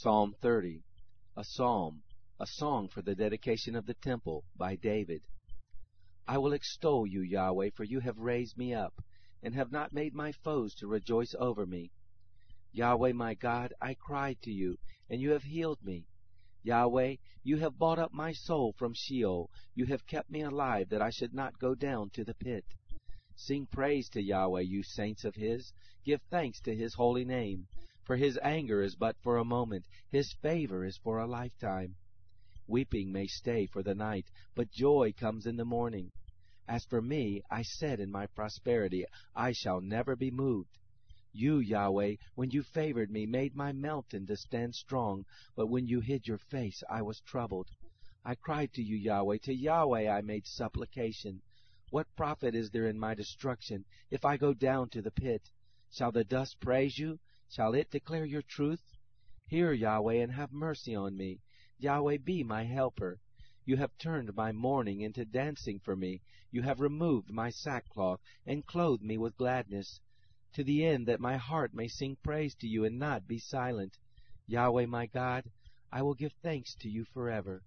Psalm 30, a psalm, a song for the dedication of the temple, by David. I will extol you, Yahweh, for you have raised me up, and have not made my foes to rejoice over me. Yahweh my God, I cried to you, and you have healed me. Yahweh, you have bought up my soul from Sheol. You have kept me alive that I should not go down to the pit. Sing praise to Yahweh, you saints of his. Give thanks to his holy name. For his anger is but for a moment, his favor is for a lifetime. Weeping may stay for the night, but joy comes in the morning. As for me, I said in my prosperity, I shall never be moved. You, Yahweh, when you favored me, made my mountain to stand strong, but when you hid your face, I was troubled. I cried to you, Yahweh, to Yahweh I made supplication. What profit is there in my destruction, if I go down to the pit? Shall the dust praise you? Shall it declare your truth? Hear, Yahweh, and have mercy on me. Yahweh, be my helper. You have turned my mourning into dancing for me. You have removed my sackcloth, and clothed me with gladness, to the end that my heart may sing praise to you and not be silent. Yahweh my God, I will give thanks to you forever.